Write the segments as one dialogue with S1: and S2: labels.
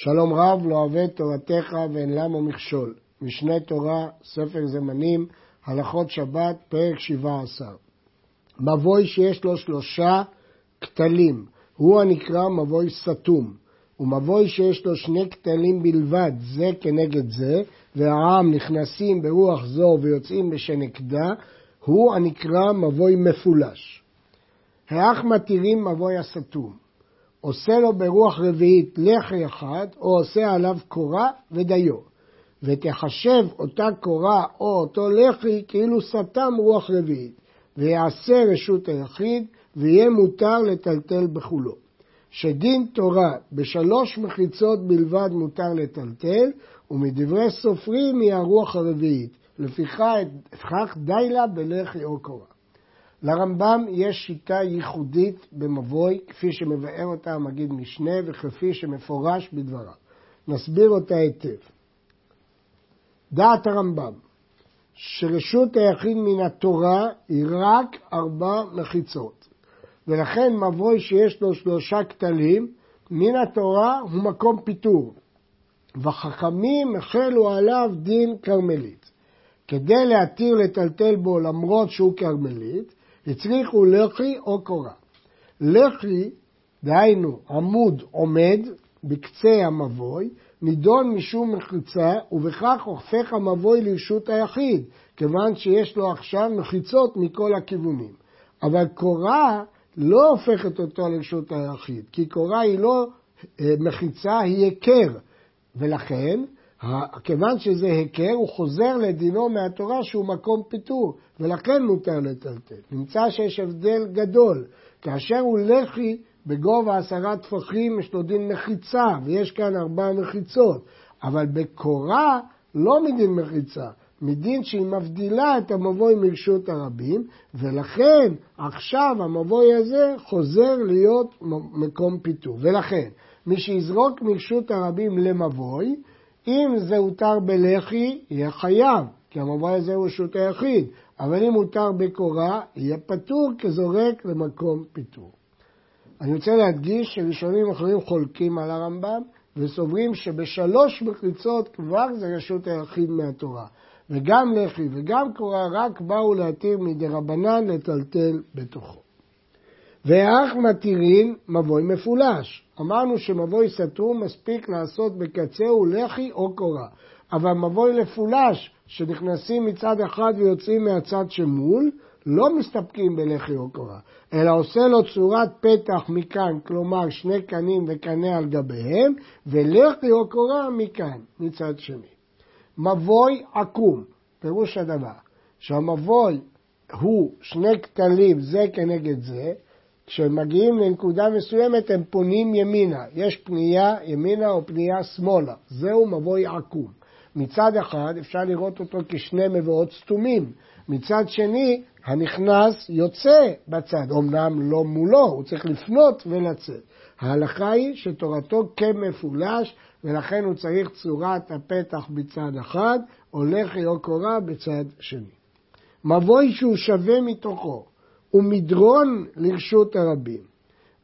S1: שלום רב לא אוהב תורתך ואין למה מכשול. משנה תורה, ספר זמנים, הלכות שבת, פרק 17. מבוי שיש לו שלושה כתלים, הוא הנקרא מבוי סתום. ומבוי שיש לו שני כתלים בלבד, זה כנגד זה, והעם נכנסים ברוח זו ויוצאים בשנקדה, הוא הנקרא מבוי מפולש. האח מתירים מבוי הסתום. עושה לו ברוח רביעית לחי אחד, או עושה עליו קורה ודיו. ותחשב אותה קורה או אותו לחי כאילו סתם רוח רביעית, ויעשה רשות היחיד, ויהיה מותר לטלטל בכולו. שדין תורה בשלוש מחיצות בלבד מותר לטלטל, ומדברי סופרים היא הרוח הרביעית. לפיכך די לה בלחי או קורה. לרמב"ם יש שיטה ייחודית במבוי, כפי שמבאר אותה המגיד משנה וכפי שמפורש בדבריו. נסביר אותה היטב. דעת הרמב"ם, שרשות היחיד מן התורה היא רק ארבע מחיצות, ולכן מבוי שיש לו שלושה כתלים, מן התורה הוא מקום פיטור, וחכמים החלו עליו דין כרמלית. כדי להתיר לטלטל בו למרות שהוא כרמלית, הצריכו לחי או קורה. לחי, דהיינו עמוד עומד בקצה המבוי, נידון משום מחיצה, ובכך הופך המבוי לרשות היחיד, כיוון שיש לו עכשיו מחיצות מכל הכיוונים. אבל קורה לא הופכת אותו לרשות היחיד, כי קורה היא לא אה, מחיצה, היא היכר, ולכן כיוון שזה היכר, הוא חוזר לדינו מהתורה שהוא מקום פיתור, ולכן מותר לטלטל. נמצא שיש הבדל גדול. כאשר הוא לחי בגובה עשרה טפחים, יש לו דין מחיצה, ויש כאן ארבע מחיצות. אבל בקורה לא מדין מחיצה, מדין שהיא מבדילה את המבוי מרשות הרבים, ולכן עכשיו המבוי הזה חוזר להיות מקום פיתור. ולכן, מי שיזרוק מרשות הרבים למבוי, אם זה הותר בלחי, יהיה חייב, כי המבוי הזה הוא רשות היחיד, אבל אם הותר בקורה, יהיה פטור כזורק למקום פיתור. אני רוצה להדגיש שראשונים אחרים חולקים על הרמב"ם וסוברים שבשלוש מחיצות כבר זה רשות היחיד מהתורה. וגם לחי וגם קורה רק באו להתיר מדי רבנן לטלטל בתוכו. ואך מתירין מבוי מפולש. אמרנו שמבוי סתום מספיק לעשות בקצהו לחי או קורה. אבל מבוי לפולש, שנכנסים מצד אחד ויוצאים מהצד שמול, לא מסתפקים בלחי או קורה, אלא עושה לו צורת פתח מכאן, כלומר שני קנים וקנה על גביהם, ולחי או קורה מכאן, מצד שני. מבוי עקום, פירוש הדבר, שהמבוי הוא שני כתלים זה כנגד זה, כשמגיעים לנקודה מסוימת הם פונים ימינה, יש פנייה ימינה או פנייה שמאלה, זהו מבוי עקום. מצד אחד אפשר לראות אותו כשני מבואות סתומים, מצד שני הנכנס יוצא בצד, אמנם לא מולו, הוא צריך לפנות ולצאת. ההלכה היא שתורתו כמפולש ולכן הוא צריך צורת הפתח בצד אחד, או לחי או קורה בצד שני. מבוי שהוא שווה מתוכו, ומדרון לרשות הרבים,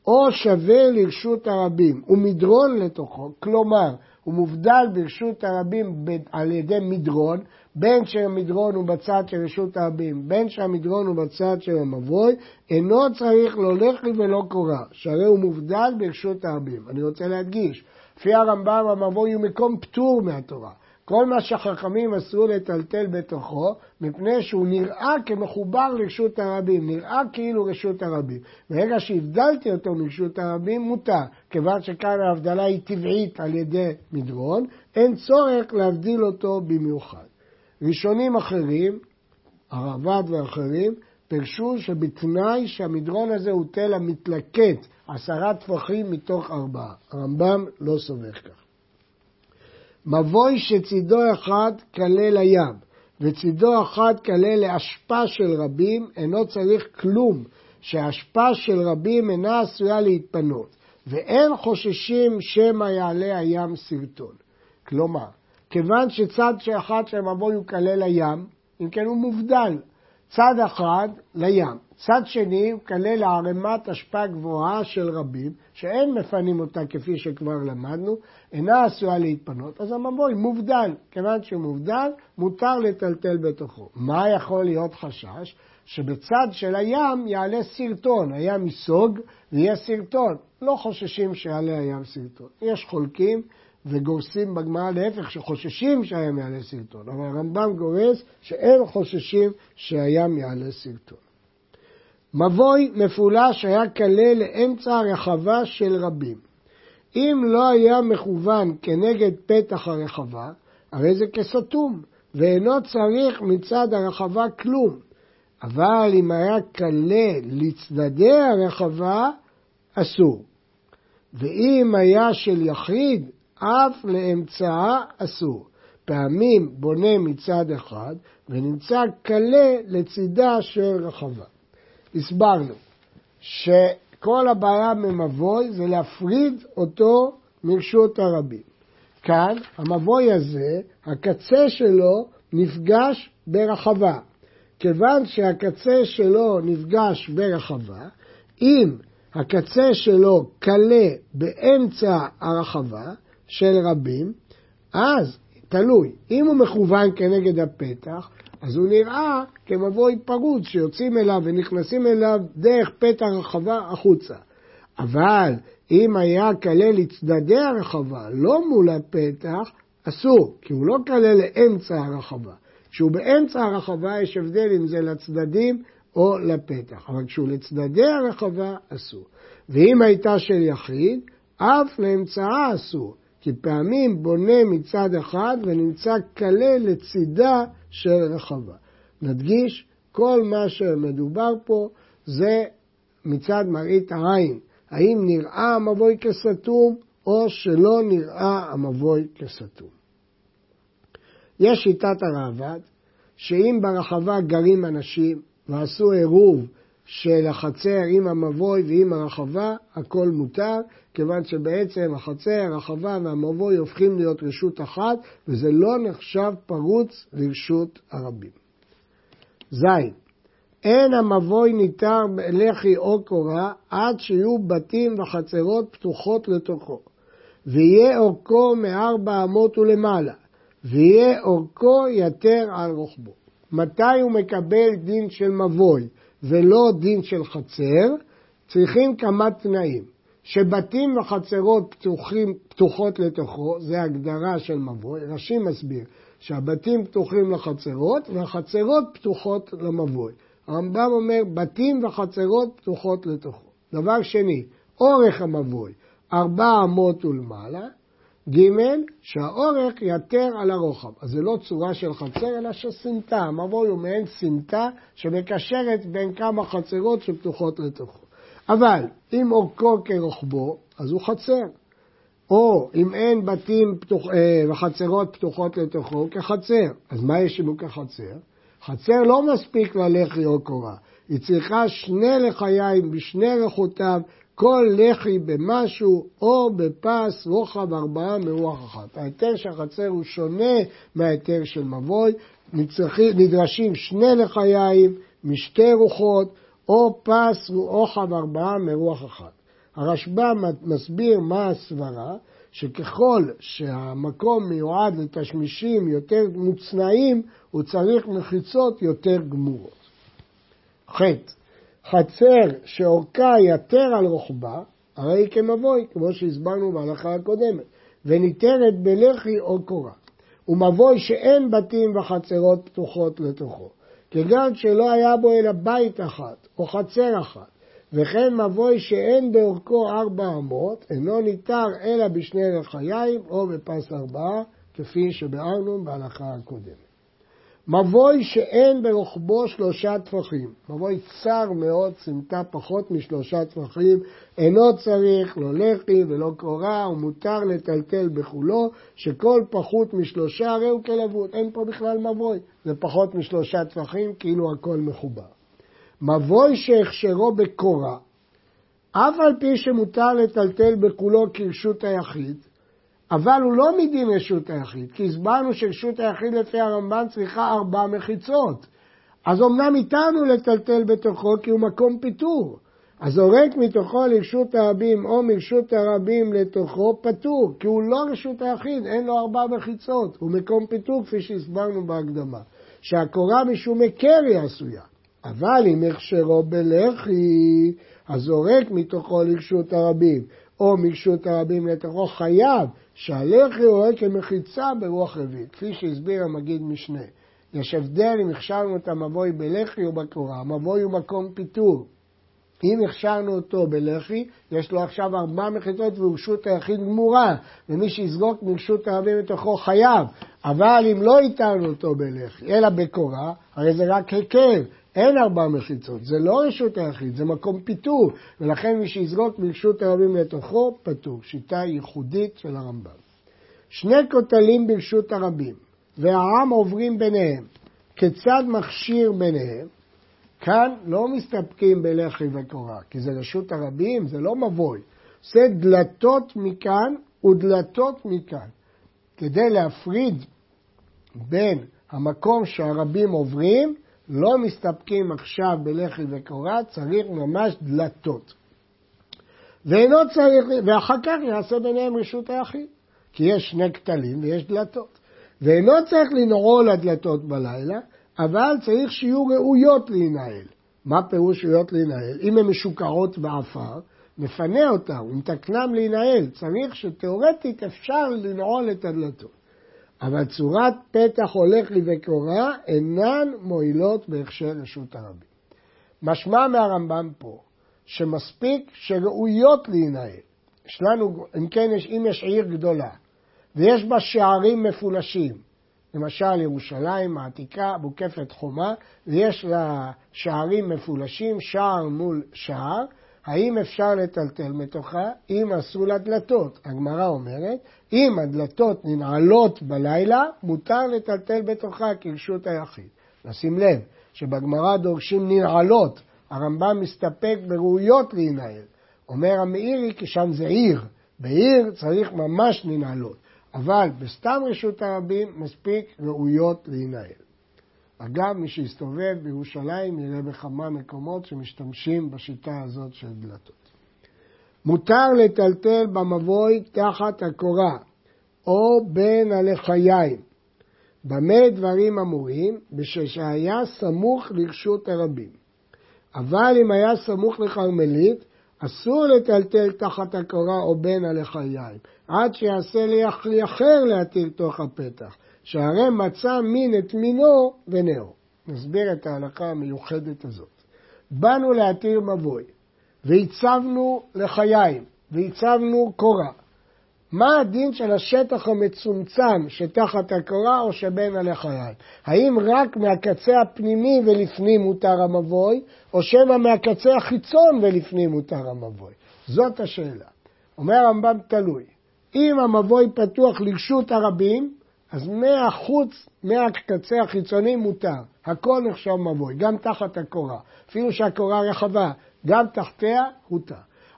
S1: או שווה לרשות הרבים ומדרון לתוכו, כלומר הוא מובדל ברשות הרבים על ידי מדרון, בין שהמדרון הוא בצד של רשות הרבים, בין שהמדרון הוא בצד של המבוי, אינו צריך לא לחי ולא קורה, שהרי הוא מובדל ברשות הרבים. אני רוצה להדגיש, לפי הרמב"ם המבוי הוא מקום פטור מהתורה. כל מה שהחכמים אסרו לטלטל בתוכו, מפני שהוא נראה כמחובר לרשות הרבים, נראה כאילו רשות הרבים. ברגע שהבדלתי אותו מרשות הרבים, מותר. כיוון שכאן ההבדלה היא טבעית על ידי מדרון, אין צורך להבדיל אותו במיוחד. ראשונים אחרים, הרב"ד ואחרים, פירשו שבתנאי שהמדרון הזה הוא תל המתלקט עשרה טפחים מתוך ארבעה. הרמב"ם לא סובר כך. מבוי שצידו אחד כלה לים, וצידו אחד כלה לאשפה של רבים, אינו צריך כלום, שהאשפה של רבים אינה עשויה להתפנות, ואין חוששים שמא יעלה הים סרטון. כלומר, כיוון שצד אחד של מבוי הוא כלה לים, אם כן הוא מובדל. צד אחד לים, צד שני הוא כלל ערימת אשפה גבוהה של רבים, שאין מפנים אותה כפי שכבר למדנו, אינה עשויה להתפנות, אז המבוי מובדל. כיוון שהוא מובדל, מותר לטלטל בתוכו. מה יכול להיות חשש? שבצד של הים יעלה סרטון, הים ייסוג ויהיה סרטון. לא חוששים שיעלה הים סרטון. יש חולקים וגורסים בגמרא להפך, שחוששים שהים יעלה סרטון, אבל הרמב"ם גורס שאין חוששים שהים יעלה סרטון. מבוי מפולש היה קלה לאמצע הרחבה של רבים. אם לא היה מכוון כנגד פתח הרחבה, הרי זה כסתום, ואינו צריך מצד הרחבה כלום. אבל אם היה קלה לצדדי הרחבה, אסור. ואם היה של יחיד, אף לאמצעה אסור. פעמים בונה מצד אחד ונמצא קלה לצידה של רחבה. הסברנו שכל הבעיה ממבוי זה להפריד אותו מרשות הרבים. כאן, המבוי הזה, הקצה שלו נפגש ברחבה. כיוון שהקצה שלו נפגש ברחבה, אם הקצה שלו קלה באמצע הרחבה של רבים, אז תלוי, אם הוא מכוון כנגד הפתח, אז הוא נראה כמבוי פרוץ שיוצאים אליו ונכנסים אליו דרך פתח הרחבה החוצה. אבל אם היה כלה לצדדי הרחבה, לא מול הפתח, אסור, כי הוא לא כלה לאמצע הרחבה. כשהוא באמצע הרחבה יש הבדל אם זה לצדדים או לפתח, אבל כשהוא לצדדי הרחבה אסור. ואם הייתה של יחיד, אף לאמצעה אסור, כי פעמים בונה מצד אחד ונמצא כלה לצידה של רחבה. נדגיש, כל מה שמדובר פה זה מצד מראית העין. האם נראה המבוי כסתום או שלא נראה המבוי כסתום. יש שיטת הראב"ד, שאם ברחבה גרים אנשים ועשו עירוב של החצר עם המבוי ועם הרחבה, הכל מותר, כיוון שבעצם החצר, הרחבה והמבוי הופכים להיות רשות אחת, וזה לא נחשב פרוץ לרשות הרבים. ז. אין המבוי ניתר לחי או קורה עד שיהיו בתים וחצרות פתוחות לתוכו, ויהיה אורכו מארבע אמות ולמעלה, ויהיה אורכו יתר על רוחבו. מתי הוא מקבל דין של מבוי ולא דין של חצר? צריכים כמה תנאים. שבתים וחצרות פתוחים, פתוחות לתוכו, זה הגדרה של מבוי, רש"י מסביר שהבתים פתוחים לחצרות והחצרות פתוחות למבוי. הרמב"ם אומר בתים וחצרות פתוחות לתוכו. דבר שני, אורך המבוי, ארבע אמות ולמעלה, ג' שהאורך יתר על הרוחב. אז זה לא צורה של חצר, אלא של סמטה. המבוי הוא מעין סמטה שמקשרת בין כמה חצרות שפתוחות לתוכו. אבל אם אורכו כרוחבו, אז הוא חצר. או אם אין בתים פתוח, אה, וחצרות פתוחות לתוכו, כחצר. אז מה יש אם הוא כחצר? חצר לא מספיק ללחי או קורה. היא צריכה שני לחיים בשני רכותיו כל לחי במשהו או בפס רוחב ארבעה מרוח אחת. ההיתר של החצר הוא שונה מההיתר של מבוי, נדרשים שני לחיים משתי רוחות או פס רוחב ארבעה מרוח אחת. הרשב"א מסביר מה הסברה, שככל שהמקום מיועד לתשמישים יותר מוצנעים, הוא צריך מחיצות יותר גמורות. חטא חצר שאורכה יתר על רוחבה, הרי היא כמבוי, כמו שהסברנו בהלכה הקודמת, וניתרת בלחי או קורה. ומבוי שאין בתים וחצרות פתוחות לתוכו, כגן שלא היה בו אלא בית אחת או חצר אחת, וכן מבוי שאין באורכו ארבע אמות, אינו ניתר אלא בשני לחיים או בפס ארבעה, כפי שביארנו בהלכה הקודמת. מבוי שאין ברוחבו שלושה טפחים, מבוי צר מאוד, סמטה פחות משלושה טפחים, אינו צריך לא לחי ולא קורה, ומותר לטלטל בכולו, שכל פחות משלושה הרי הוא כלבוד, אין פה בכלל מבוי, זה פחות משלושה טפחים, כאילו הכל מחובר. מבוי שהכשרו בקורה, אף על פי שמותר לטלטל בכולו כרשות היחיד, אבל הוא לא מדין רשות היחיד, כי הסברנו שרשות היחיד לפי הרמב"ן צריכה ארבע מחיצות. אז אמנם איתנו לטלטל בתוכו כי הוא מקום פיטור. הזורק מתוכו לרשות הרבים או מרשות הרבים לתוכו פטור, כי הוא לא רשות היחיד, אין לו ארבע מחיצות, הוא מקום פיטור כפי שהסברנו בהקדמה. שהקורה משום היכר היא עשויה, אבל אם הכשרו בלחי, הזורק מתוכו לרשות הרבים, או מרשות הרבים לתוכו חייב שהלחי רק כמחיצה ברוח רביעית, כפי שהסביר המגיד משנה. יש הבדל אם הכשרנו את המבוי בלחי או בקורה, המבוי הוא מקום פיטור. אם הכשרנו אותו בלחי, יש לו עכשיו ארבע מחיצות ורשות היחיד גמורה, ומי שיזרוק מרשות הרבים לתוכו חייב. אבל אם לא איתרנו אותו בלחי, אלא בקורה, הרי זה רק היכר, אין ארבע מחיצות, זה לא רשות היחיד, זה מקום פיטור, ולכן מי שיזרוק מרשות הרבים לתוכו, פטור. שיטה ייחודית של הרמב"ם. שני כותלים ברשות הרבים, והעם עוברים ביניהם. כיצד מכשיר ביניהם? כאן לא מסתפקים בלחי וקורה, כי זה רשות הרבים, זה לא מבוי. זה דלתות מכאן ודלתות מכאן. כדי להפריד בין המקום שהרבים עוברים, לא מסתפקים עכשיו בלחי וקורה, צריך ממש דלתות. ואינו צריך, ואחר כך יעשה ביניהם רשות היחיד, כי יש שני כתלים ויש דלתות. ואינו צריך לנעול הדלתות בלילה, אבל צריך שיהיו ראויות להינעל. מה פירוש ראויות להינעל? אם הן משוקעות בעפר, נפנה אותן, אם תקנם להינעל. צריך שתאורטית אפשר לנעול את הדלתות. אבל צורת פתח הולך לי וקורה אינן מועילות בהכשר רשות הרבים. משמע מהרמב"ם פה, שמספיק שראויות להינעל. יש לנו, אם כן, יש, אם יש עיר גדולה, ויש בה שערים מפולשים, למשל ירושלים העתיקה מוקפת חומה ויש לה שערים מפולשים, שער מול שער, האם אפשר לטלטל מתוכה? אם עשו לה דלתות. הגמרא אומרת, אם הדלתות ננעלות בלילה, מותר לטלטל בתוכה כרשות היחיד. נשים לב שבגמרא דורשים ננעלות, הרמב"ם מסתפק בראויות להינעל. אומר המאירי כי שם זה עיר, בעיר צריך ממש ננעלות. אבל בסתם רשות הרבים מספיק ראויות להינעל. אגב, מי שיסתובב בירושלים יראה בכמה מקומות שמשתמשים בשיטה הזאת של דלתות. מותר לטלטל במבוי תחת הקורה או בין הלחיים. במה דברים אמורים? בשביל שהיה סמוך לרשות הרבים. אבל אם היה סמוך לכרמלית, אסור לטלטל תחת הקורה או בין הלחיים, עד שיעשה לי אחר להתיר תוך הפתח, שהרי מצא מין את מינו ונאו. נסביר את ההלכה המיוחדת הזאת. באנו להתיר מבוי, והצבנו לחיים, והצבנו קורה. מה הדין של השטח המצומצם שתחת הקורה או שבין הלחיים? האם רק מהקצה הפנימי ולפנים מותר המבוי, או שמא מהקצה החיצון ולפנים מותר המבוי? זאת השאלה. אומר הרמב"ם תלוי. אם המבוי פתוח לרשות הרבים, אז מהחוץ, מהקצה החיצוני מותר. הכל נחשב מבוי, גם תחת הקורה. אפילו שהקורה רחבה, גם תחתיה הותר.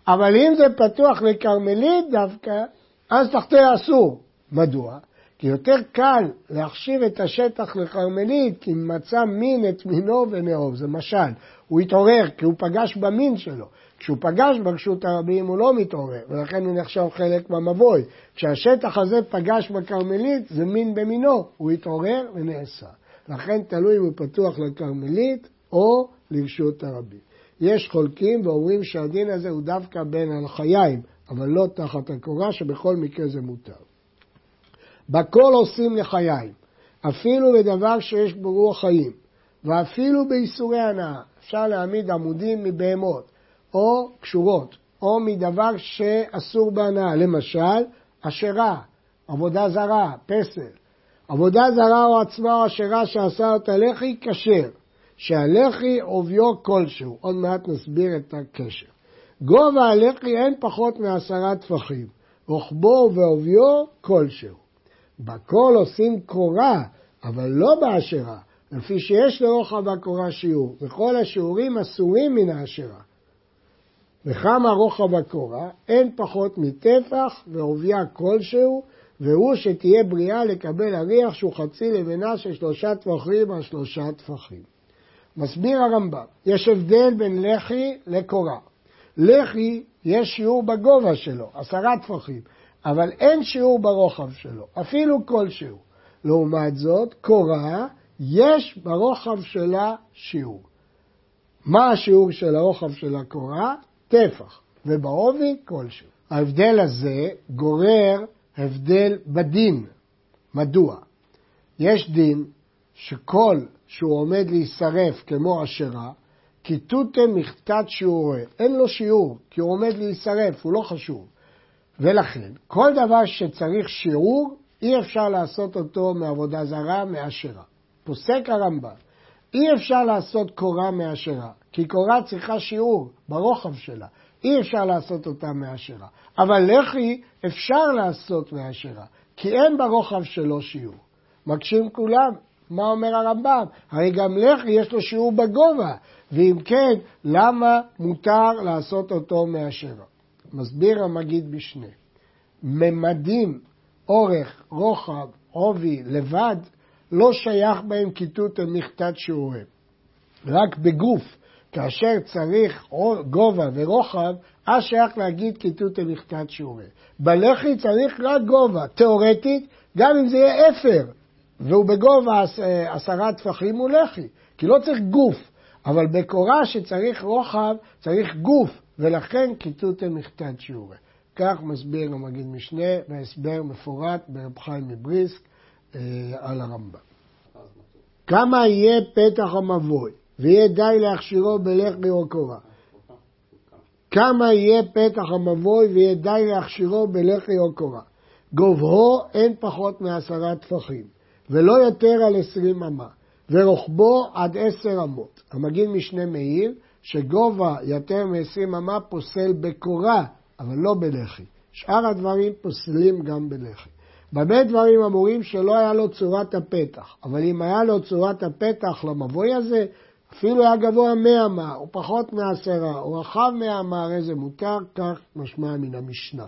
S1: אבל אם זה פתוח לכרמלית דווקא, אז תחתיה אסור. מדוע? כי יותר קל להחשיב את השטח לכרמלית כי מצא מין את מינו ונאוב, זה משל. הוא התעורר כי הוא פגש במין שלו. כשהוא פגש ברשות הרבים הוא לא מתעורר, ולכן הוא נחשב חלק מהמבוי. כשהשטח הזה פגש בכרמלית זה מין במינו, הוא התעורר ונעשה. לכן תלוי אם הוא פתוח לכרמלית או לרשות הרבים. יש חולקים ואומרים שהדין הזה הוא דווקא בין הלחיים, אבל לא תחת הקורה, שבכל מקרה זה מותר. בכל עושים לחיים, אפילו בדבר שיש בו רוח חיים, ואפילו באיסורי הנאה. אפשר להעמיד עמודים מבהמות, או קשורות, או מדבר שאסור בהנאה, למשל, אשרה, עבודה זרה, פסל. עבודה זרה או עצמה או אשרה שעשה אותה לחי, כשר. שהלחי עוביו כלשהו. עוד מעט נסביר את הקשר. גובה הלחי אין פחות מעשרה טפחים, רוחבו ועוביו כלשהו. בכל עושים קורה, אבל לא באשרה, לפי שיש לרוחב הקורה שיעור, וכל השיעורים אסורים מן האשרה. וכמה רוחב הקורה, אין פחות מטפח ועובייה כלשהו, והוא שתהיה בריאה לקבל הריח שהוא חצי לבנה של שלושה טפחים על שלושה טפחים. מסביר הרמב"ם, יש הבדל בין לחי לקורה. לחי, יש שיעור בגובה שלו, עשרה טפחים, אבל אין שיעור ברוחב שלו, אפילו כלשהו. לעומת זאת, קורה, יש ברוחב שלה שיעור. מה השיעור של הרוחב של הקורה? טפח, ובעובי כלשהו. ההבדל הזה גורר הבדל בדין. מדוע? יש דין שכל שהוא עומד להישרף כמו אשרה, כיתותם מכתת שיעורי. אין לו שיעור, כי הוא עומד להישרף, הוא לא חשוב. ולכן, כל דבר שצריך שיעור, אי אפשר לעשות אותו מעבודה זרה, מאשרה. פוסק הרמב"ם, אי אפשר לעשות קורה מאשרה, כי קורה צריכה שיעור ברוחב שלה. אי אפשר לעשות אותה מאשרה. אבל לחי אפשר לעשות מאשרה, כי אין ברוחב שלו שיעור. מקשים כולם, מה אומר הרמב"ם? הרי גם לחי יש לו שיעור בגובה, ואם כן, למה מותר לעשות אותו מאשרה? מסביר המגיד בשני. ממדים, אורך, רוחב, עובי, לבד, לא שייך בהם כיתות המכתת שיעורים. רק בגוף, כאשר צריך גובה ורוחב, אז שייך להגיד כיתות המכתת שיעורים. בלחי צריך רק גובה, תאורטית, גם אם זה יהיה אפר, והוא בגובה עשרה טפחים הוא לחי, כי לא צריך גוף, אבל בקורה שצריך רוחב, צריך גוף, ולכן כיתות המכתת שיעורים. כך מסביר המגיד משנה בהסבר מפורט ברב חיים מבריסק אה, על הרמב"ם. כמה יהיה פתח המבוי ויהיה די להכשירו בלחמי או קורה? כמה יהיה פתח המבוי ויהיה די להכשירו בלחי או קורה? גובהו אין פחות מעשרה טפחים, ולא יותר על עשרים אמה, ורוחבו עד עשר אמות. המגיד משנה מאיר שגובה יותר מעשרים אמה פוסל בקורה אבל לא בלחי. שאר הדברים פוסלים גם בלחי. במה דברים אמורים שלא היה לו צורת הפתח, אבל אם היה לו צורת הפתח למבוי הזה, אפילו היה גבוה מאה מה, או פחות מעשרה, או רחב מאה מה, הרי זה מותר, כך משמע מן המשנה.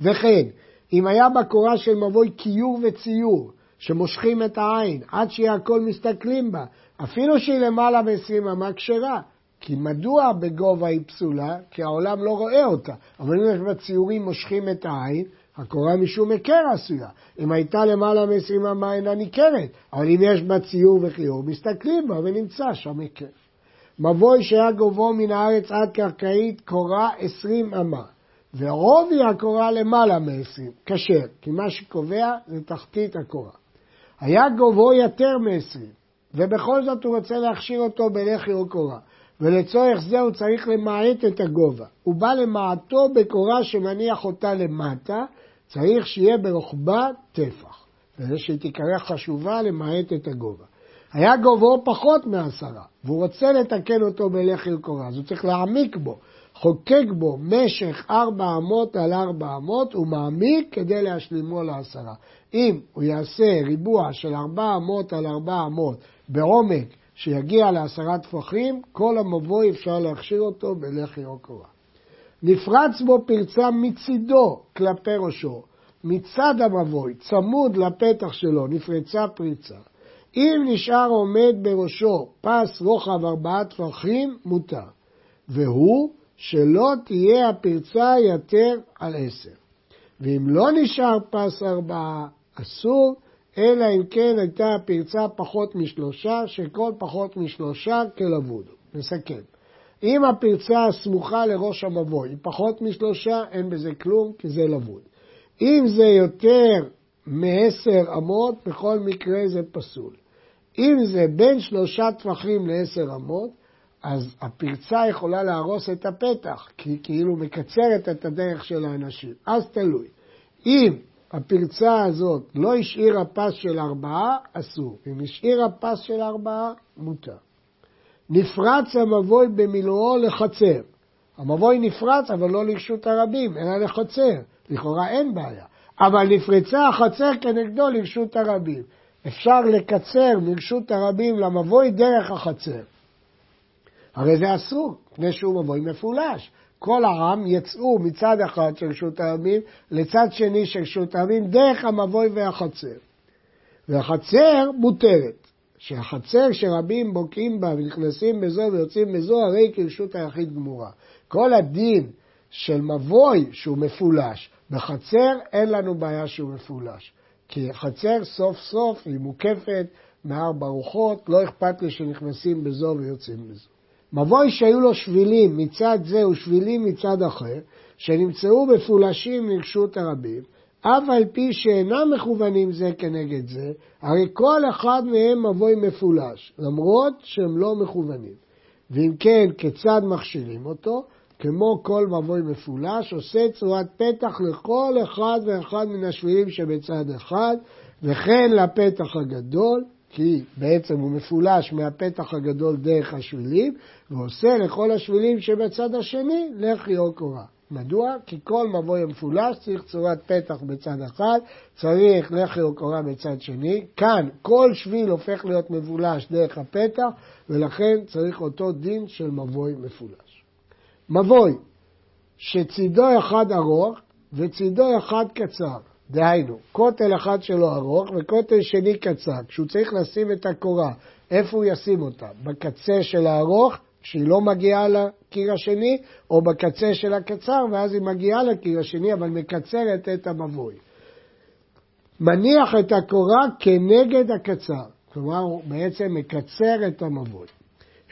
S1: וכן, אם היה בקורה של מבוי קיור וציור, שמושכים את העין עד שיהיה הכל מסתכלים בה, אפילו שהיא למעלה מ-20 אמה כשרה, כי מדוע בגובה היא פסולה? כי העולם לא רואה אותה. אבל אם בציורים מושכים את העין, הקורה משום היכר עשויה. אם הייתה למעלה מ-20 אמה אינה ניכרת, אבל אם יש בה ציור וחיור, מסתכלים בה ונמצא שם היכר. מבוי שהיה גובהו מן הארץ עד קרקעית קורה 20 אמה, ועובי הקורה למעלה מ-20, כשר, כי מה שקובע זה תחתית הקורה. היה גובהו יותר מ-20, ובכל זאת הוא רוצה להכשיר אותו בלחי או קורה. ולצורך זה הוא צריך למעט את הגובה. הוא בא למעטו בקורה שמניח אותה למטה, צריך שיהיה ברוחבה טפח. וזה שהיא תיקרא חשובה למעט את הגובה. היה גובהו פחות מעשרה, והוא רוצה לתקן אותו בלחי וקורה, אז הוא צריך להעמיק בו. חוקק בו משך ארבע אמות על ארבע אמות, הוא מעמיק כדי להשלימו לעשרה. אם הוא יעשה ריבוע של ארבע אמות על ארבע אמות בעומק שיגיע לעשרה טפחים, כל המבוי אפשר להכשיר אותו בלחי או קורה. נפרץ בו פרצה מצידו כלפי ראשו, מצד המבוי, צמוד לפתח שלו, נפרצה פריצה. אם נשאר עומד בראשו פס רוחב ארבעה טפחים, מותר. והוא שלא תהיה הפרצה יותר על עשר. ואם לא נשאר פס ארבעה, אסור, אלא אם כן הייתה הפרצה פחות משלושה, שכל פחות משלושה כלבוד. נסכם. אם הפרצה הסמוכה לראש המבוי היא פחות משלושה, אין בזה כלום, כי זה לבוד. אם זה יותר מעשר אמות, בכל מקרה זה פסול. אם זה בין שלושה טפחים לעשר אמות, אז הפרצה יכולה להרוס את הפתח, כי היא כאילו מקצרת את הדרך של האנשים. אז תלוי. אם הפרצה הזאת לא השאירה פס של ארבעה, אסור. אם השאירה פס של ארבעה, מותר. נפרץ המבוי במילואו לחצר. המבוי נפרץ, אבל לא לרשות הרבים, אלא לחצר. לכאורה אין בעיה. אבל נפרצה החצר כנגדו לרשות הרבים. אפשר לקצר מרשות הרבים למבוי דרך החצר. הרי זה אסור, מפני שהוא מבוי מפולש. כל העם יצאו מצד אחד של רשות הרבים לצד שני של רשות הרבים דרך המבוי והחצר. והחצר מותרת. שהחצר שרבים בוקעים בה ונכנסים בזו ויוצאים בזו, הרי כרשות היחיד גמורה. כל הדין של מבוי שהוא מפולש, בחצר אין לנו בעיה שהוא מפולש. כי חצר סוף סוף היא מוקפת מארבע רוחות, לא אכפת לי שנכנסים בזו ויוצאים בזו. מבוי שהיו לו שבילים מצד זה ושבילים מצד אחר, שנמצאו מפולשים לרשות הרבים, אף על פי שאינם מכוונים זה כנגד זה, הרי כל אחד מהם מבוי מפולש, למרות שהם לא מכוונים. ואם כן, כיצד מכשירים אותו? כמו כל מבוי מפולש, עושה צורת פתח לכל אחד ואחד מן השבילים שבצד אחד, וכן לפתח הגדול, כי בעצם הוא מפולש מהפתח הגדול דרך השבילים, ועושה לכל השבילים שבצד השני לחי או קורה. מדוע? כי כל מבוי המפולש צריך צורת פתח בצד אחד, צריך לחי או קורה בצד שני. כאן כל שביל הופך להיות מבולש דרך הפתח, ולכן צריך אותו דין של מבוי מפולש. מבוי שצידו אחד ארוך וצידו אחד קצר, דהיינו, כותל אחד שלו ארוך וכותל שני קצר. כשהוא צריך לשים את הקורה, איפה הוא ישים אותה? בקצה של הארוך, כשהיא לא מגיעה לקיר השני, או בקצה של הקצר, ואז היא מגיעה לקיר השני, אבל מקצרת את המבוי. מניח את הקורה כנגד הקצר, כלומר הוא בעצם מקצר את המבוי.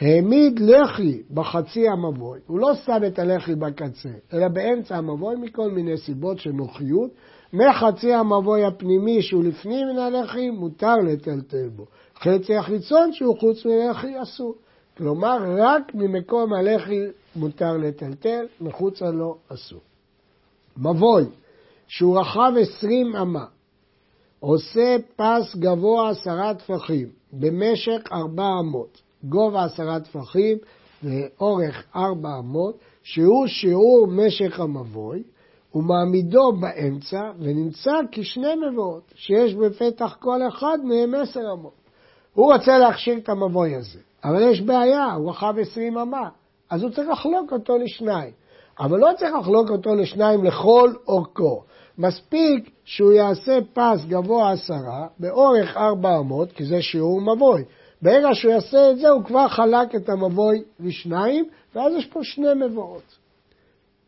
S1: העמיד לחי בחצי המבוי, הוא לא שם את הלחי בקצה, אלא באמצע המבוי מכל מיני סיבות של נוחיות, מחצי המבוי הפנימי שהוא לפנים מן הלחי, מותר לטלטל בו. חצי החיצון שהוא חוץ מלחי אסור. כלומר, רק ממקום הלחי מותר לטלטל, מחוצה לו אסור. מבוי שהוא רחב עשרים אמה, עושה פס גבוה עשרה טפחים במשך ארבע אמות, גובה עשרה טפחים ואורך ארבע אמות, שהוא שיעור משך המבוי, ומעמידו באמצע, ונמצא כשני מבואות, שיש בפתח כל אחד מהם עשר אמות. הוא רוצה להכשיר את המבוי הזה, אבל יש בעיה, הוא רחב עשרים אמה, אז הוא צריך לחלוק אותו לשניים. אבל לא צריך לחלוק אותו לשניים לכל אורכו. מספיק שהוא יעשה פס גבוה עשרה, באורך ארבע אמות, כי זה שיעור מבוי. ברגע שהוא יעשה את זה, הוא כבר חלק את המבוי לשניים, ואז יש פה שני מבואות.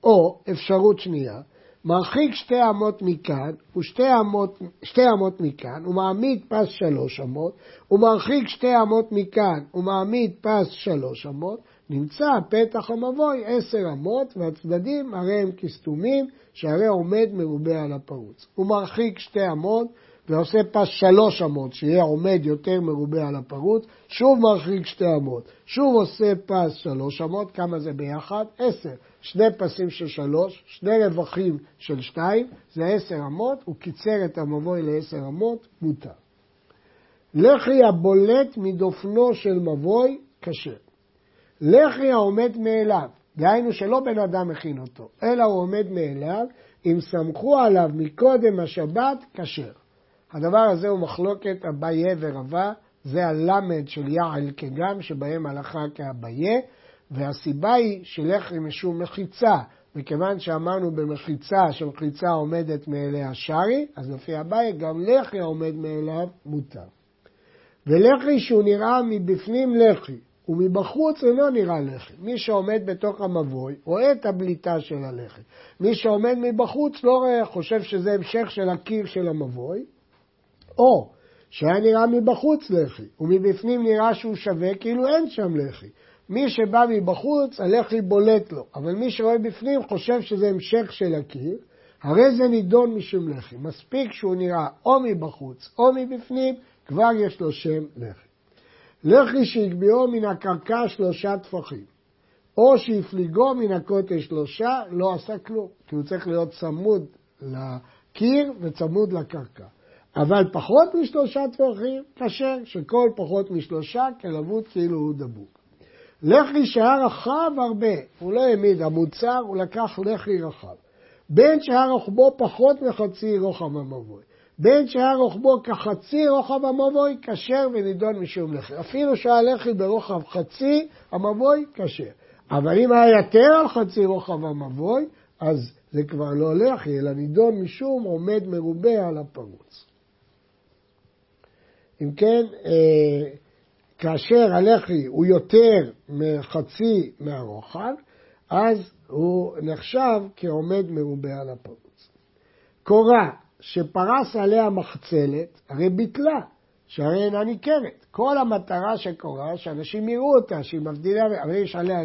S1: או אפשרות שנייה, מרחיק שתי אמות מכאן ושתי אמות, שתי אמות מכאן, ומעמיד פס שלוש אמות, ומרחיק שתי אמות מכאן ומעמיד פס שלוש אמות, נמצא פתח המבוי עשר אמות, והצדדים הרי הם כסתומים, שהרי עומד מרובה על הפרוץ. הוא מרחיק שתי אמות, ועושה פס שלוש אמות, שיהיה עומד יותר מרובה על הפרוץ, שוב מרחיק שתי אמות, שוב עושה פס שלוש אמות, כמה זה ביחד? עשר. שני פסים של שלוש, שני רווחים של שתיים, זה עשר אמות, הוא קיצר את המבוי לעשר אמות, מותר. לחי הבולט מדופנו של מבוי, כשר. לחי העומד מאליו, דהיינו שלא בן אדם מכין אותו, אלא הוא עומד מאליו, אם סמכו עליו מקודם השבת, כשר. הדבר הזה הוא מחלוקת אביי ורבה, זה הלמד של יעל כגם, שבהם הלכה כאביי, והסיבה היא שלחם משום מחיצה, מכיוון שאמרנו במחיצה שמחיצה עומדת מאליה שרי, אז לפי אביי גם לחי העומד מאליו מותר. ולחי שהוא נראה מבפנים לחי, ומבחוץ אינו נראה לחי. מי שעומד בתוך המבוי רואה את הבליטה של הלחי. מי שעומד מבחוץ לא רואה, חושב שזה המשך של הקיר של המבוי, או שהיה נראה מבחוץ לחי, ומבפנים נראה שהוא שווה כאילו אין שם לחי. מי שבא מבחוץ, הלחי בולט לו, אבל מי שרואה בפנים חושב שזה המשך של הקיר, הרי זה נידון משום לחי. מספיק שהוא נראה או מבחוץ או מבפנים, כבר יש לו שם לחי. לחי שהגביהו מן הקרקע שלושה טפחים, או שהפליגו מן הכותל שלושה, לא עשה כלום, כי הוא צריך להיות צמוד לקיר וצמוד לקרקע. אבל פחות משלושה טפחים, כשר, שכל פחות משלושה כלבוד כאילו הוא דבוק. לחי שהיה רחב הרבה, הוא לא העמיד המוצר, הוא לקח לחי רחב. בין שהיה רוחבו פחות מחצי רוחב המבוי. בין שהיה רוחבו כחצי רוחב המבוי, כשר ונידון משום לחי. אפילו שהיה לחי ברוחב חצי המבוי, כשר. אבל אם היה יותר על חצי רוחב המבוי, אז זה כבר לא לחי, אלא נידון משום עומד מרובה על הפרוץ. אם כן, אה, כאשר הלחי הוא יותר מחצי מהרוחב, אז הוא נחשב כעומד מרובה על הפרוץ. קורה שפרס עליה מחצלת, הרי ביטלה, שהרי אינה ניכרת. כל המטרה של קורה, שאנשים יראו אותה, שהיא מבדילה, אבל יש עליה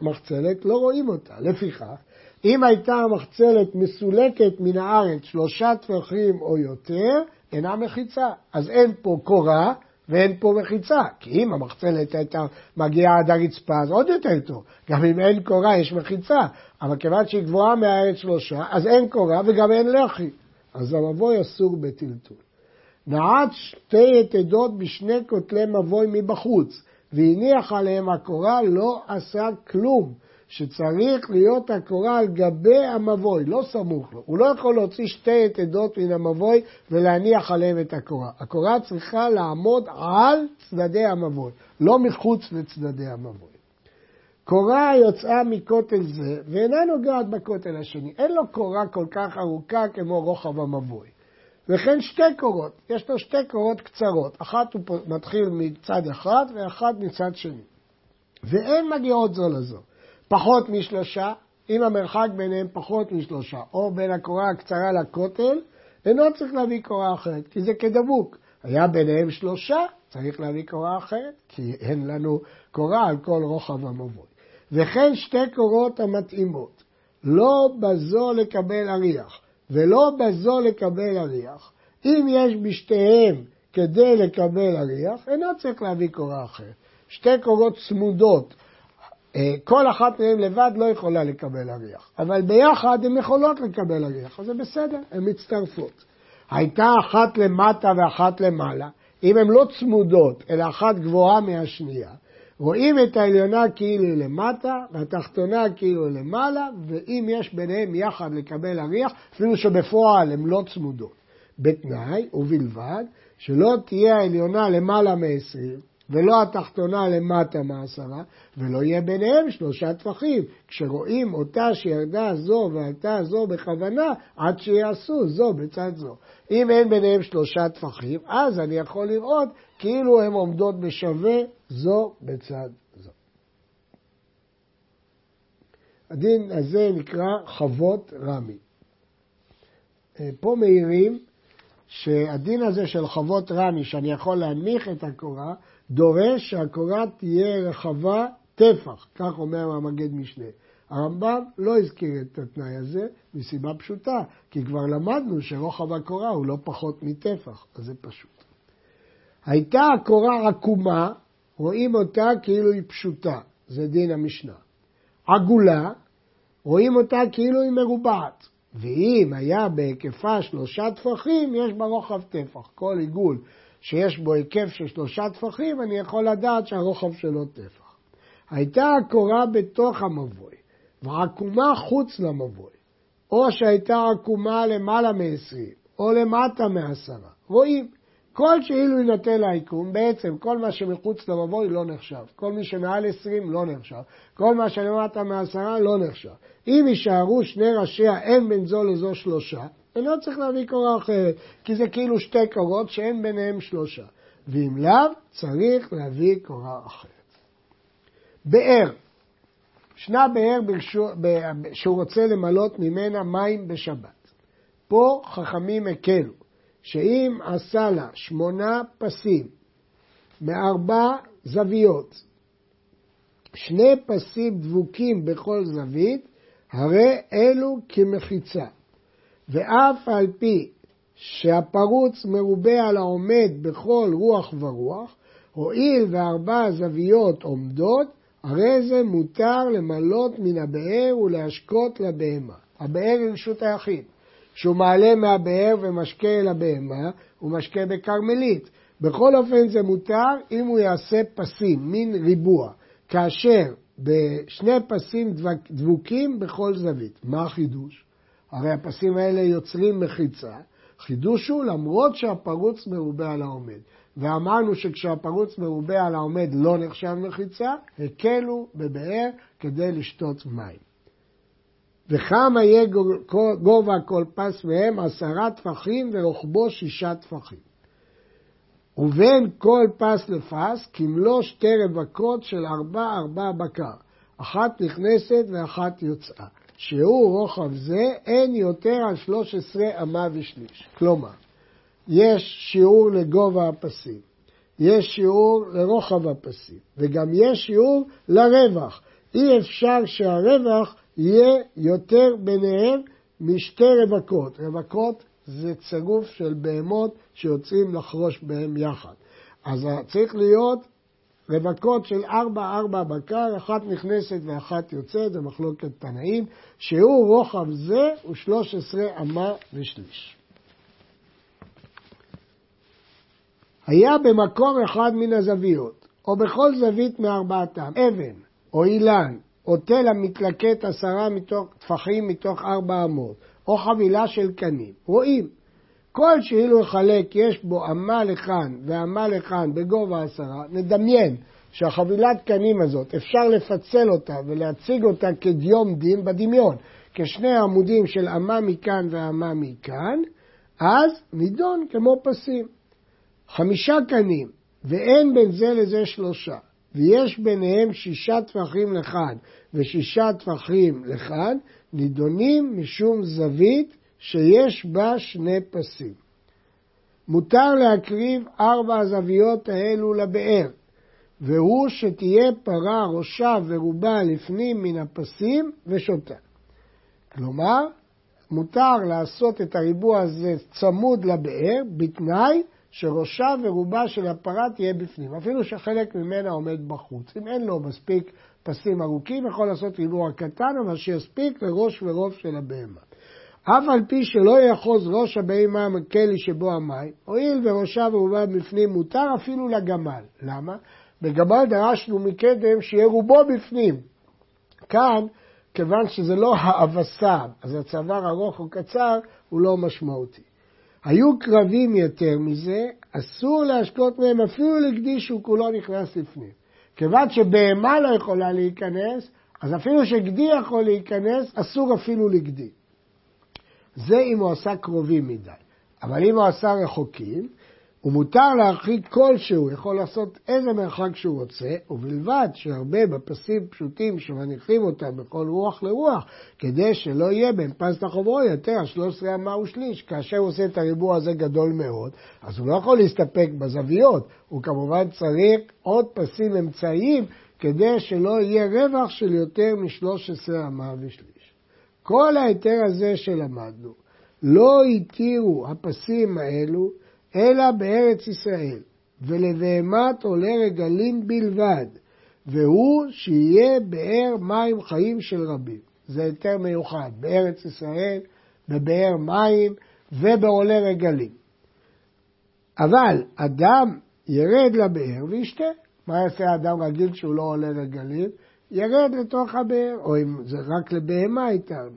S1: מחצלת, לא רואים אותה. לפיכך, אם הייתה המחצלת מסולקת מן הארץ שלושה טפחים או יותר, אינה מחיצה. אז אין פה קורה ואין פה מחיצה. כי אם המחצלת הייתה מגיעה עד הרצפה, אז עוד יותר טוב. גם אם אין קורה, יש מחיצה. אבל כיוון שהיא גבוהה מהארץ שלושה, אז אין קורה וגם אין לחי. אז המבוי אסור בטלטול. נעץ שתי יתדות בשני כותלי מבוי מבחוץ, והניח עליהם הקורה, לא עשה כלום. שצריך להיות הקורה על גבי המבוי, לא סמוך לו. הוא לא יכול להוציא שתי יתדות מן המבוי ולהניח עליהם את הקורה. הקורה צריכה לעמוד על צדדי המבוי, לא מחוץ לצדדי המבוי. קורה יוצאה מכותל זה ואינה נוגעת בכותל השני. אין לו קורה כל כך ארוכה כמו רוחב המבוי. וכן שתי קורות, יש לו שתי קורות קצרות, אחת הוא מתחיל מצד אחד ואחת מצד שני. ואין מגיעות זו לזו. פחות משלושה, אם המרחק ביניהם פחות משלושה, או בין הקורה הקצרה לכותל, אינו צריך להביא קורה אחרת, כי זה כדבוק. היה ביניהם שלושה, צריך להביא קורה אחרת, כי אין לנו קורה על כל רוחב המבוי. וכן שתי קורות המתאימות, לא בזו לקבל אריח, ולא בזו לקבל אריח. אם יש בשתיהם כדי לקבל אריח, אינו צריך להביא קורה אחרת. שתי קורות צמודות כל אחת מהן לבד לא יכולה לקבל אריח, אבל ביחד הן יכולות לקבל אריח, אז זה בסדר, הן מצטרפות. הייתה אחת למטה ואחת למעלה, אם הן לא צמודות, אלא אחת גבוהה מהשנייה, רואים את העליונה כאילו היא למטה, והתחתונה כאילו היא למעלה, ואם יש ביניהם יחד לקבל אריח, אפילו שבפועל הן לא צמודות. בתנאי ובלבד שלא תהיה העליונה למעלה מ-20, ולא התחתונה למטה מעשרה, ולא יהיה ביניהם שלושה טפחים, כשרואים אותה שירדה זו ועלתה זו בכוונה, עד שיעשו זו בצד זו. אם אין ביניהם שלושה טפחים, אז אני יכול לראות כאילו הן עומדות בשווה זו בצד זו. הדין הזה נקרא חוות רמי. אה, פה מעירים שהדין הזה של חוות רמי, שאני יכול להנמיך את הקורה, דורש שהקורה תהיה רחבה טפח, כך אומר המגד משנה. הרמב"ם לא הזכיר את התנאי הזה מסיבה פשוטה, כי כבר למדנו שרוחב הקורה הוא לא פחות מטפח, אז זה פשוט. הייתה הקורה עקומה, רואים אותה כאילו היא פשוטה, זה דין המשנה. עגולה, רואים אותה כאילו היא מרובעת. ואם היה בהיקפה שלושה טפחים, יש בה רוחב טפח. כל עיגול שיש בו היקף של שלושה טפחים, אני יכול לדעת שהרוחב שלו טפח. הייתה הקורה בתוך המבוי, ועקומה חוץ למבוי, או שהייתה עקומה למעלה מ-20, או למטה מעשרה. רואים, כל שאילו יינתן לעיקום, בעצם כל מה שמחוץ למבוי לא נחשב. כל מי שמעל 20 לא נחשב. כל מה שלמטה מעשרה לא נחשב. אם יישארו שני ראשיה, אין בין זו לזו שלושה, אינו צריך להביא קורה אחרת, כי זה כאילו שתי קורות שאין ביניהם שלושה. ואם לאו, צריך להביא קורה אחרת. באר, ישנה באר שהוא רוצה למלות ממנה מים בשבת. פה חכמים הקלו, שאם עשה לה שמונה פסים מארבע זוויות, שני פסים דבוקים בכל זווית, הרי אלו כמחיצה. ואף על פי שהפרוץ מרובה על העומד בכל רוח ורוח, הואיל וארבע זוויות עומדות, הרי זה מותר למלות מן הבאר ולהשקות לבהמה. הבאר היא רשות היחיד. כשהוא מעלה מהבאר ומשקה אל הבהמה, הוא משקה בכרמלית. בכל אופן זה מותר אם הוא יעשה פסים, מין ריבוע, כאשר בשני פסים דבוקים בכל זווית. מה החידוש? הרי הפסים האלה יוצרים מחיצה. חידוש הוא למרות שהפרוץ מרובה על העומד. ואמרנו שכשהפרוץ מרובה על העומד לא נחשב מחיצה, הקלו בבאר כדי לשתות מים. וכמה יהיה גובה כל פס מהם? עשרה טפחים ורוחבו שישה טפחים. ובין כל פס לפס כמלוא שתי רווקות של ארבע ארבע בקר, אחת נכנסת ואחת יוצאה. שיעור רוחב זה אין יותר על 13 אמה ושליש. כלומר, יש שיעור לגובה הפסים, יש שיעור לרוחב הפסים, וגם יש שיעור לרווח. אי אפשר שהרווח יהיה יותר ביניהם משתי רווקות. רווקות זה צירוף של בהמות שיוצאים לחרוש בהם יחד. אז צריך להיות רווקות של ארבע ארבע בקר, אחת נכנסת ואחת יוצאת, זה מחלוקת תנאים, שהוא רוחב זה הוא שלוש עשרה אמה ושליש. היה במקום אחד מן הזוויות, או בכל זווית מארבעתם, אבן, או אילן, או תל המתלקט עשרה טפחים מתוך ארבע אמות, או חבילה של קנים, רואים. כל שאילו יחלק יש בו אמה לכאן ואמה לכאן בגובה עשרה, נדמיין שהחבילת קנים הזאת, אפשר לפצל אותה ולהציג אותה כדיום דין בדמיון, כשני עמודים של אמה מכאן ואמה מכאן, אז נידון כמו פסים. חמישה קנים, ואין בין זה לזה שלושה, ויש ביניהם שישה טפחים לכאן ושישה טפחים לכאן, נידונים משום זווית שיש בה שני פסים. מותר להקריב ארבע הזוויות האלו לבאר, והוא שתהיה פרה ראשה ורובה לפנים מן הפסים ושותה. כלומר, מותר לעשות את הריבוע הזה צמוד לבאר, בתנאי שראשה ורובה של הפרה תהיה בפנים, אפילו שחלק ממנה עומד בחוץ. אם אין לו מספיק פסים ארוכים, יכול לעשות ריבוע קטן, אבל שיספיק לראש ורוב של הבהמה. אף על פי שלא יאחוז ראש הבהמה מכלי שבו המים, הואיל וראשה ורובה בפנים מותר אפילו לגמל. למה? בגמל דרשנו מקדם שיהיה רובו בפנים. כאן, כיוון שזה לא האבסה, אז הצוואר ארוך או קצר, הוא לא משמעותי. היו קרבים יותר מזה, אסור להשקות מהם אפילו לגדי שהוא כולו נכנס לפנים. כיוון שבהמה לא יכולה להיכנס, אז אפילו שגדי יכול להיכנס, אסור אפילו לגדי. זה אם הוא עשה קרובים מדי. אבל אם הוא עשה רחוקים, ומותר להרחיק כלשהו, יכול לעשות איזה מרחק שהוא רוצה, ובלבד שהרבה בפסים פשוטים שמניחים אותם בכל רוח לרוח, כדי שלא יהיה בין פס לחוברו יותר 13 אמה ושליש. כאשר הוא עושה את הריבוע הזה גדול מאוד, אז הוא לא יכול להסתפק בזוויות, הוא כמובן צריך עוד פסים אמצעיים, כדי שלא יהיה רווח של יותר מ-13 אמה ושליש. כל ההיתר הזה שלמדנו, לא התירו הפסים האלו אלא בארץ ישראל, ולבהמת עולה רגלים בלבד, והוא שיהיה באר מים חיים של רבים. זה יותר מיוחד, בארץ ישראל, בבאר מים ובעולה רגלים. אבל אדם ירד לבאר וישתה. מה יעשה אדם רגיל שהוא לא עולה רגלים? ירד לתוך הבאר, או אם זה רק לבהמה איתנו.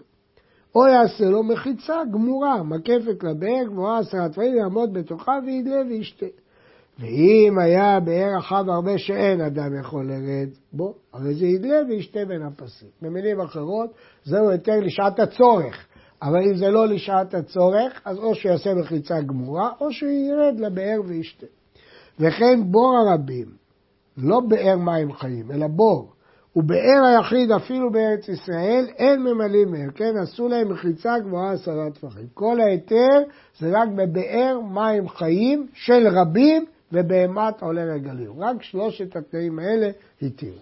S1: או יעשה לו מחיצה גמורה, מקפת לבאר גבוהה עשרה טפלים, יעמוד בתוכה וידלה וישתה. ואם היה באר רחב הרבה שאין אדם יכול לרד בו, הרי זה ידלה וישתה בין הפסים. במילים אחרות, זהו היתר לשעת הצורך. אבל אם זה לא לשעת הצורך, אז או שיעשה מחיצה גמורה, או שירד לבאר וישתה. וכן בור הרבים, לא באר מים חיים, אלא בור, ובאר היחיד אפילו בארץ ישראל אין ממלאים מהם, כן? עשו להם מחיצה גבוהה עשרה טפחים. כל ההיתר זה רק בבאר מים חיים של רבים ובהמת עולה רגלים. רק שלושת התנאים האלה התירו.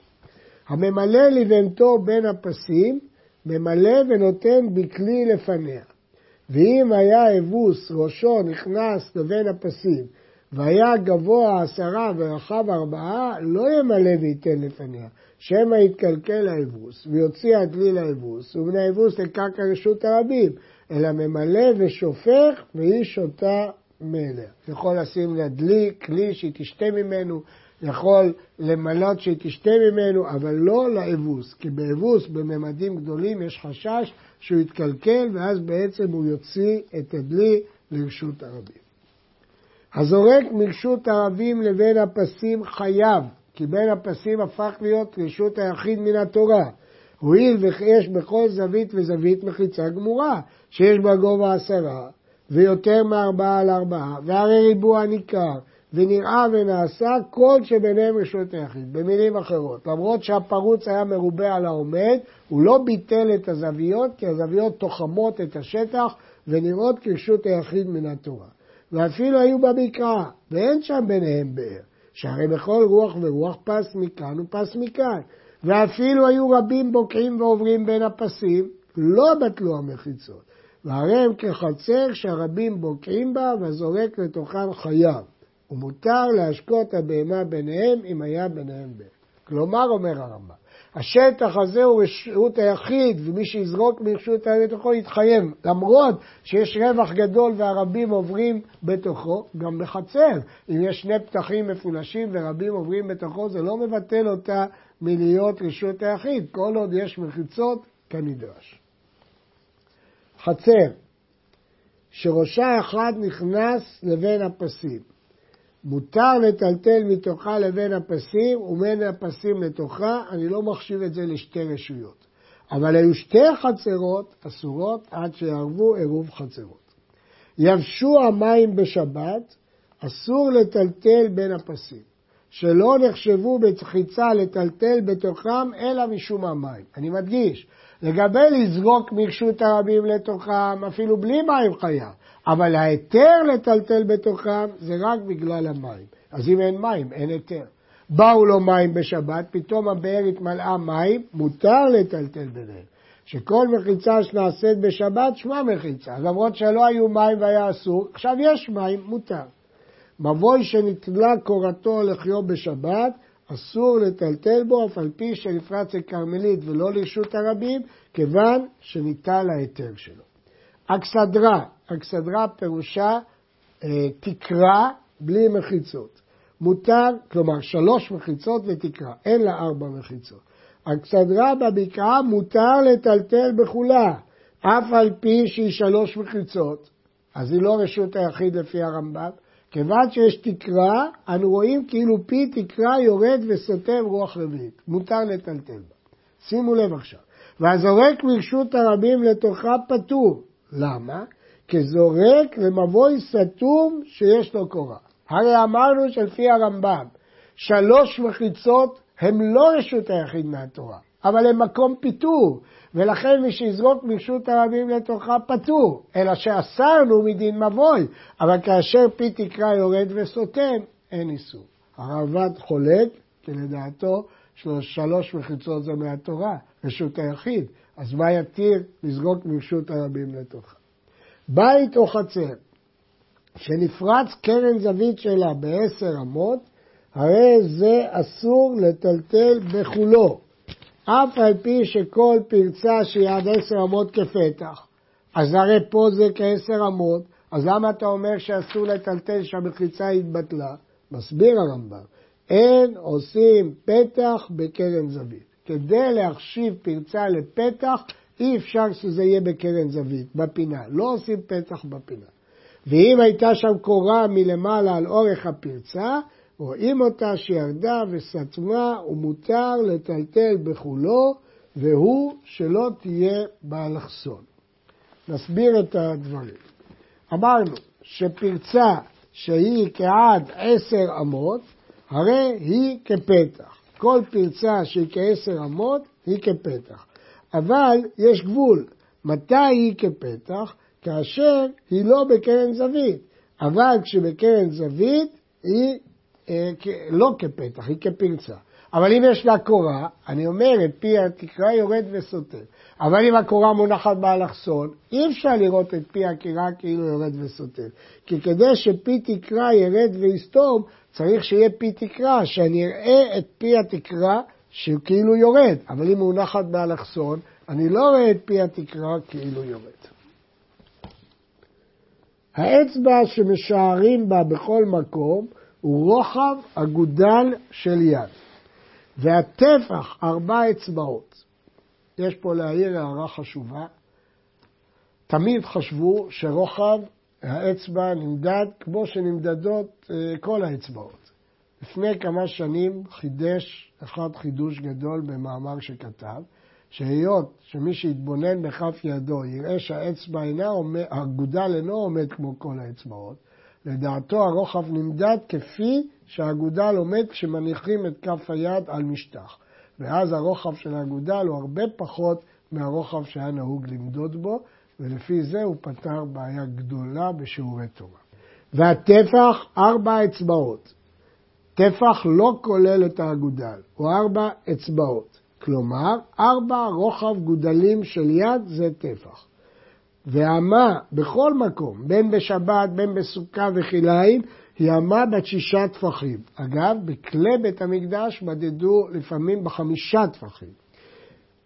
S1: הממלא לבהמתו בין הפסים, ממלא ונותן בכלי לפניה. ואם היה אבוס ראשו נכנס לבין הפסים, והיה גבוה עשרה ורחב ארבעה, לא ימלא וייתן לפניה. שמא יתקלקל האבוס, ויוציא הדלי לאבוס, ומן האבוס לקרקע רשות הרבים, אלא ממלא ושופך, והיא שותה מאליה. יכול לשים לדלי כלי שהיא תשתה ממנו, יכול למלות שהיא תשתה ממנו, אבל לא לאבוס, כי באבוס בממדים גדולים יש חשש שהוא יתקלקל, ואז בעצם הוא יוציא את הדלי לרשות הרבים. הזורק מרשות הרבים לבין הפסים חייב, כי בין הפסים הפך להיות רשות היחיד מן התורה. הואיל ויש בכל זווית וזווית מחיצה גמורה, שיש בה גובה עשרה, ויותר מארבעה על ארבעה, והרי ריבוע ניכר, ונראה ונעשה כל שביניהם רשות היחיד. במילים אחרות, למרות שהפרוץ היה מרובה על העומד, הוא לא ביטל את הזוויות, כי הזוויות תוחמות את השטח ונראות כרשות היחיד מן התורה. ואפילו היו במקרא, ואין שם ביניהם באר, שהרי בכל רוח ורוח פס מכאן ופס מכאן. ואפילו היו רבים בוקעים ועוברים בין הפסים, לא בטלו המחיצות. והרי הם כחצר שהרבים בוקעים בה והזורק לתוכם חייו. ומותר להשקות הבהמה ביניהם אם היה ביניהם בן. כלומר, אומר הרמב"ם, השטח הזה הוא רשות היחיד, ומי שיזרוק מרשות היחיד בתוכו יתחייב, למרות שיש רווח גדול והרבים עוברים בתוכו, גם בחצר. אם יש שני פתחים מפולשים ורבים עוברים בתוכו, זה לא מבטל אותה מלהיות רשות היחיד, כל עוד יש מחיצות כנדרש. חצר, שראשה אחד נכנס לבין הפסים. מותר לטלטל מתוכה לבין הפסים ובין הפסים לתוכה, אני לא מחשיב את זה לשתי רשויות. אבל היו שתי חצרות אסורות עד שיערבו עירוב חצרות. יבשו המים בשבת, אסור לטלטל בין הפסים, שלא נחשבו בצחיצה לטלטל בתוכם אלא משום המים. אני מדגיש, לגבי לזרוק מרשות הרבים לתוכם, אפילו בלי מים חיה, אבל ההיתר לטלטל בתוכם זה רק בגלל המים. אז אם אין מים, אין היתר. באו לו מים בשבת, פתאום הבאר התמלאה מים, מותר לטלטל ביניהם. שכל מחיצה שנעשית בשבת, שמה מחיצה. למרות שלא היו מים והיה אסור, עכשיו יש מים, מותר. מבוי שנתלה קורתו לחיו בשבת, אסור לטלטל בו, אף על פי שנפרץ לכרמלית ולא לרשות הרבים, כיוון שניטל ההיתר שלו. אכסדרה, אכסדרה פירושה אה, תקרה בלי מחיצות. מותר, כלומר שלוש מחיצות ותקרה, אין לה ארבע מחיצות. אכסדרה בבקעה מותר לטלטל בכולה, אף על פי שהיא שלוש מחיצות, אז היא לא רשות היחיד לפי הרמב"ם, כיוון שיש תקרה, אנו רואים כאילו פי תקרה יורד וסותם רוח רביעית. מותר לטלטל בה. שימו לב עכשיו. והזורק מרשות הרבים לתוכה פטור. למה? כי זורק למבוי סתום שיש לו קורה. הרי אמרנו שלפי הרמב"ם, שלוש מחיצות הם לא רשות היחיד מהתורה, אבל הם מקום פיטור, ולכן מי שיזרוק מרשות הרבים לתוכה פטור, אלא שאסרנו מדין מבוי, אבל כאשר פי תקרא יורד וסותם, אין איסור. הרעב"ד חולק, כי לדעתו שלוש מחיצות זה מהתורה, רשות היחיד, אז מה יתיר לזרוק מרשות הרבים לתוכה? בית או חצר שנפרץ קרן זווית שלה בעשר אמות, הרי זה אסור לטלטל בכולו, אף על פי שכל פרצה שהיא עד עשר אמות כפתח. אז הרי פה זה כעשר אמות, אז למה אתה אומר שאסור לטלטל שהמחיצה התבטלה? מסביר הרמב"ם, אין עושים פתח בקרן זווית. כדי להחשיב פרצה לפתח, אי אפשר שזה יהיה בקרן זווית, בפינה. לא עושים פתח בפינה. ואם הייתה שם קורה מלמעלה על אורך הפרצה, רואים אותה שירדה וסתמה ומותר לטלטל בכולו, והוא שלא תהיה באלכסון. נסביר את הדברים. אמרנו שפרצה שהיא כעד עשר אמות, הרי היא כפתח. כל פרצה שהיא כעשר אמות היא כפתח. אבל יש גבול. מתי היא כפתח? כאשר היא לא בקרן זווית. אבל כשבקרן זווית היא אה, לא כפתח, היא כפרצה. אבל אם יש לה קורה, אני אומר, את פי התקרה יורד וסוטר. אבל אם הקורה מונחת באלכסון, אי אפשר לראות את פי הקירה כאילו יורד וסוטר. כי כדי שפי תקרה ירד ויסתום, צריך שיהיה פי תקרה, שאני אראה את פי התקרה שהוא כאילו יורד. אבל אם מונחת באלכסון, אני לא רואה את פי התקרה כאילו יורד. האצבע שמשערים בה בכל מקום הוא רוחב אגודל של יד, והטפח ארבע אצבעות. יש פה להעיר הערה חשובה. תמיד חשבו שרוחב האצבע נמדד כמו שנמדדות אה, כל האצבעות. לפני כמה שנים חידש אחד חידוש גדול במאמר שכתב, שהיות שמי שיתבונן בכף ידו יראה שהאצבע אינה עומד, האגודל אינו עומד כמו כל האצבעות, לדעתו הרוחב נמדד כפי שהאגודל עומד כשמניחים את כף היד על משטח. ואז הרוחב של האגודל הוא הרבה פחות מהרוחב שהיה נהוג למדוד בו, ולפי זה הוא פתר בעיה גדולה בשיעורי תורה. והטפח, ארבע אצבעות. טפח לא כולל את האגודל, הוא ארבע אצבעות. כלומר, ארבע רוחב גודלים של יד זה טפח. והמה בכל מקום, בין בשבת, בין בסוכה וכלאיים, היא אמה בת שישה טפחים. אגב, בכלי בית המקדש מדדו לפעמים בחמישה טפחים.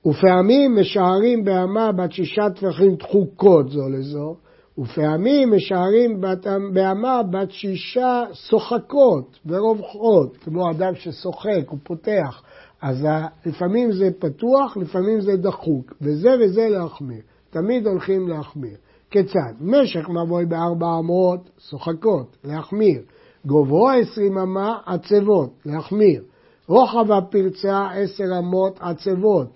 S1: ופעמים משערים באמה בת שישה טפחים דחוקות זו לזו, ופעמים משערים באמה בת שישה שוחקות ורווחות, כמו אדם ששוחק, הוא פותח. אז לפעמים זה פתוח, לפעמים זה דחוק, וזה וזה להחמיר. תמיד הולכים להחמיר. כיצד? משך מבוי בארבע אמות, שוחקות, להחמיר. גובהו עשרים אמה, עצבות, להחמיר. רוחב הפרצה עשר אמות, עצבות.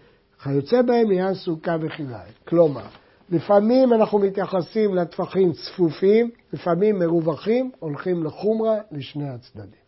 S1: כיוצא בהם עניין סוכה וחילי. כלומר, לפעמים אנחנו מתייחסים לטפחים צפופים, לפעמים מרווחים, הולכים לחומרה לשני הצדדים.